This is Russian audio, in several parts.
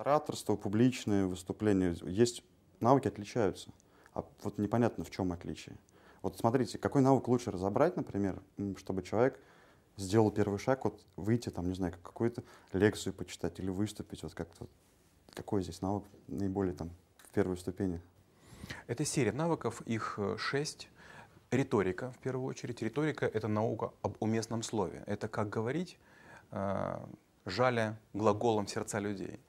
Ораторство, публичные выступления, есть навыки отличаются. А вот непонятно, в чем отличие. Вот смотрите, какой навык лучше разобрать, например, чтобы человек сделал первый шаг, вот выйти там, не знаю, какую-то лекцию почитать или выступить, вот как-то. Какой здесь навык наиболее там в первой ступени? Это серия навыков, их э, шесть. Риторика, в первую очередь. Риторика — это наука об уместном слове. Это как говорить, э, жаля глаголом сердца людей.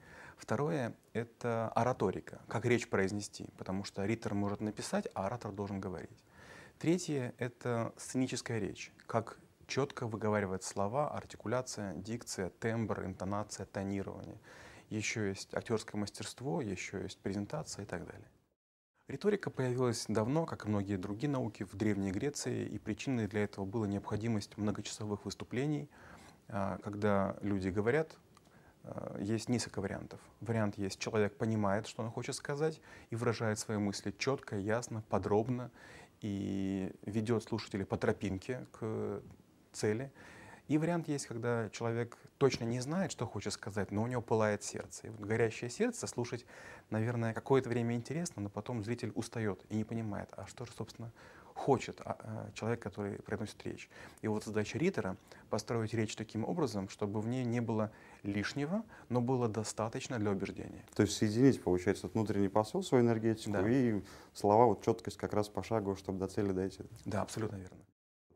Второе — это ораторика, как речь произнести, потому что ритор может написать, а оратор должен говорить. Третье — это сценическая речь, как четко выговаривать слова, артикуляция, дикция, тембр, интонация, тонирование. Еще есть актерское мастерство, еще есть презентация и так далее. Риторика появилась давно, как и многие другие науки, в Древней Греции, и причиной для этого была необходимость многочасовых выступлений, а, когда люди говорят, есть несколько вариантов. Вариант есть, человек понимает, что он хочет сказать, и выражает свои мысли четко, ясно, подробно, и ведет слушателей по тропинке к цели. И вариант есть, когда человек точно не знает, что хочет сказать, но у него пылает сердце. И вот горящее сердце слушать, наверное, какое-то время интересно, но потом зритель устает и не понимает, а что же, собственно, хочет а, а, человек, который произносит речь. И вот задача ритора — построить речь таким образом, чтобы в ней не было лишнего, но было достаточно для убеждения. То есть соединить, получается, внутренний посыл, свою энергетику да. и слова, вот четкость как раз пошагово, чтобы до цели дойти. Да, абсолютно верно.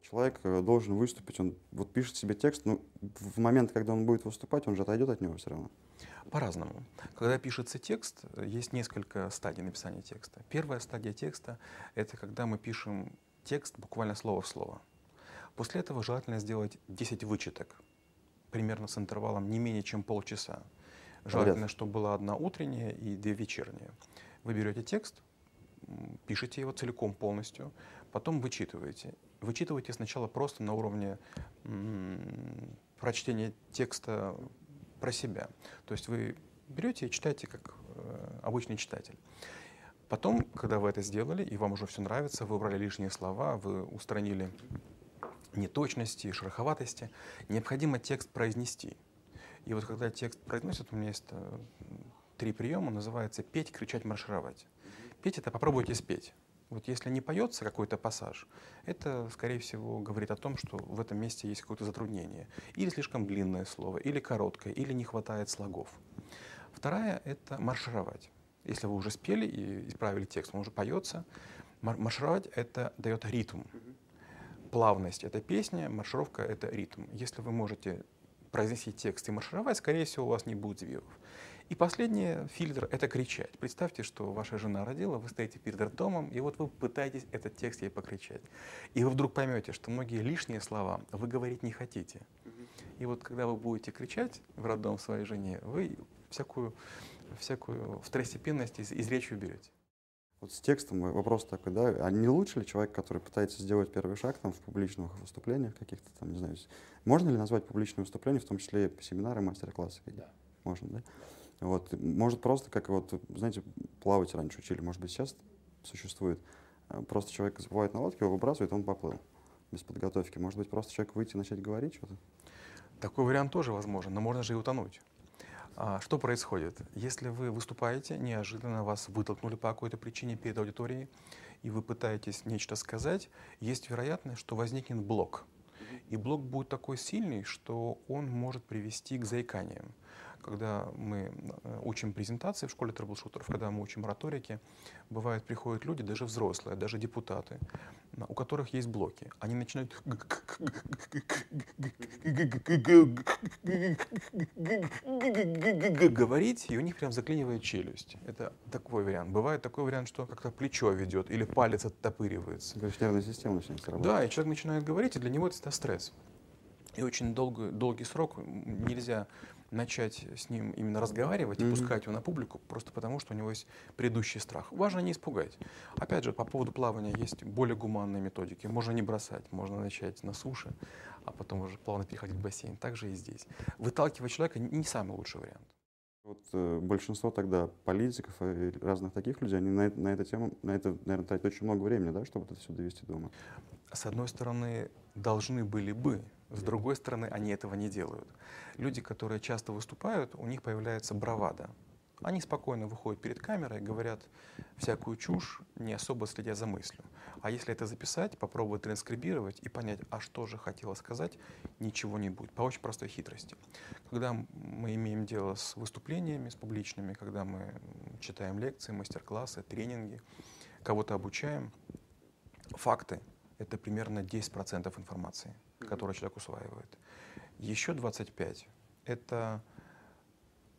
Человек э, должен выступить, он вот пишет себе текст, но в момент, когда он будет выступать, он же отойдет от него все равно. По-разному. Когда пишется текст, есть несколько стадий написания текста. Первая стадия текста — это когда мы пишем текст буквально слово в слово. После этого желательно сделать 10 вычеток, примерно с интервалом не менее чем полчаса. Желательно, чтобы была одна утренняя и две вечерние. Вы берете текст, пишете его целиком полностью, потом вычитываете. Вычитывайте сначала просто на уровне прочтения текста про себя. То есть вы берете и читаете как э, обычный читатель. Потом, когда вы это сделали, и вам уже все нравится, вы убрали лишние слова, вы устранили неточности, шероховатости, необходимо текст произнести. И вот когда текст произносит, у меня есть э, три приема, называется петь, кричать, маршировать. Петь — это попробуйте спеть. Вот если не поется какой-то пассаж, это, скорее всего, говорит о том, что в этом месте есть какое-то затруднение. Или слишком длинное слово, или короткое, или не хватает слогов. Вторая — это маршировать. Если вы уже спели и исправили текст, он уже поется. Маршировать — это дает ритм. Плавность — это песня, маршировка — это ритм. Если вы можете произнести текст и маршировать, скорее всего, у вас не будет сбивов. И последний фильтр — это кричать. Представьте, что ваша жена родила, вы стоите перед роддомом, и вот вы пытаетесь этот текст ей покричать. И вы вдруг поймете, что многие лишние слова вы говорить не хотите. И вот когда вы будете кричать в роддом своей жене, вы всякую, всякую второстепенность из, из речи уберете. Вот с текстом вопрос такой, да, а не лучше ли человек, который пытается сделать первый шаг там в публичных выступлениях каких-то там, не знаю, можно ли назвать публичные выступления, в том числе семинары, мастер-классы? Да. Можно, да? Вот. Может просто, как вот, знаете, плавать раньше учили, может быть, сейчас существует. Э, просто человек забывает на лодке, его выбрасывает, он поплыл без подготовки. Может быть, просто человек выйти и начать говорить что-то? Такой вариант тоже возможен, но можно же и утонуть. А, что происходит? Если вы выступаете, неожиданно вас вытолкнули по какой-то причине перед аудиторией, и вы пытаетесь нечто сказать, есть вероятность, что возникнет блок. И блок будет такой сильный, что он может привести к заиканиям когда мы э, учим презентации в школе трэблшутеров, когда мы учим ораторики, бывает, приходят люди, даже взрослые, даже депутаты, у которых есть блоки. Они начинают говорить, и у них прям заклинивает челюсть. Это такой вариант. Бывает такой вариант, что как-то плечо ведет или палец оттопыривается. Нервная система начинает работать. Да, и человек начинает говорить, и для него это стресс. И очень долгий, долгий срок нельзя начать с ним именно разговаривать mm-hmm. и пускать его на публику, просто потому что у него есть предыдущий страх. Важно не испугать. Опять же, по поводу плавания есть более гуманные методики. Можно не бросать, можно начать на суше, а потом уже плавно переходить в бассейн. Так же и здесь. Выталкивать человека не самый лучший вариант. Вот э, большинство тогда политиков и разных таких людей, они на, на эту тему, на это, наверное, тратят очень много времени, да, чтобы это все довести дома. С одной стороны, должны были бы, с другой стороны, они этого не делают. Люди, которые часто выступают, у них появляется бравада. Они спокойно выходят перед камерой, говорят всякую чушь, не особо следя за мыслью. А если это записать, попробовать транскрибировать и понять, а что же хотела сказать, ничего не будет. По очень простой хитрости. Когда мы имеем дело с выступлениями, с публичными, когда мы читаем лекции, мастер-классы, тренинги, кого-то обучаем, факты — это примерно 10% информации, которую человек усваивает. Еще 25% — это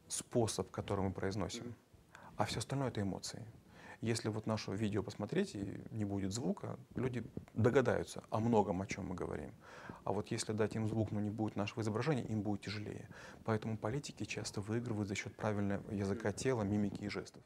способ, который мы произносим, а все остальное — это эмоции. Если вот наше видео посмотреть и не будет звука, люди догадаются о многом, о чем мы говорим. А вот если дать им звук, но не будет нашего изображения, им будет тяжелее. Поэтому политики часто выигрывают за счет правильного языка тела, мимики и жестов.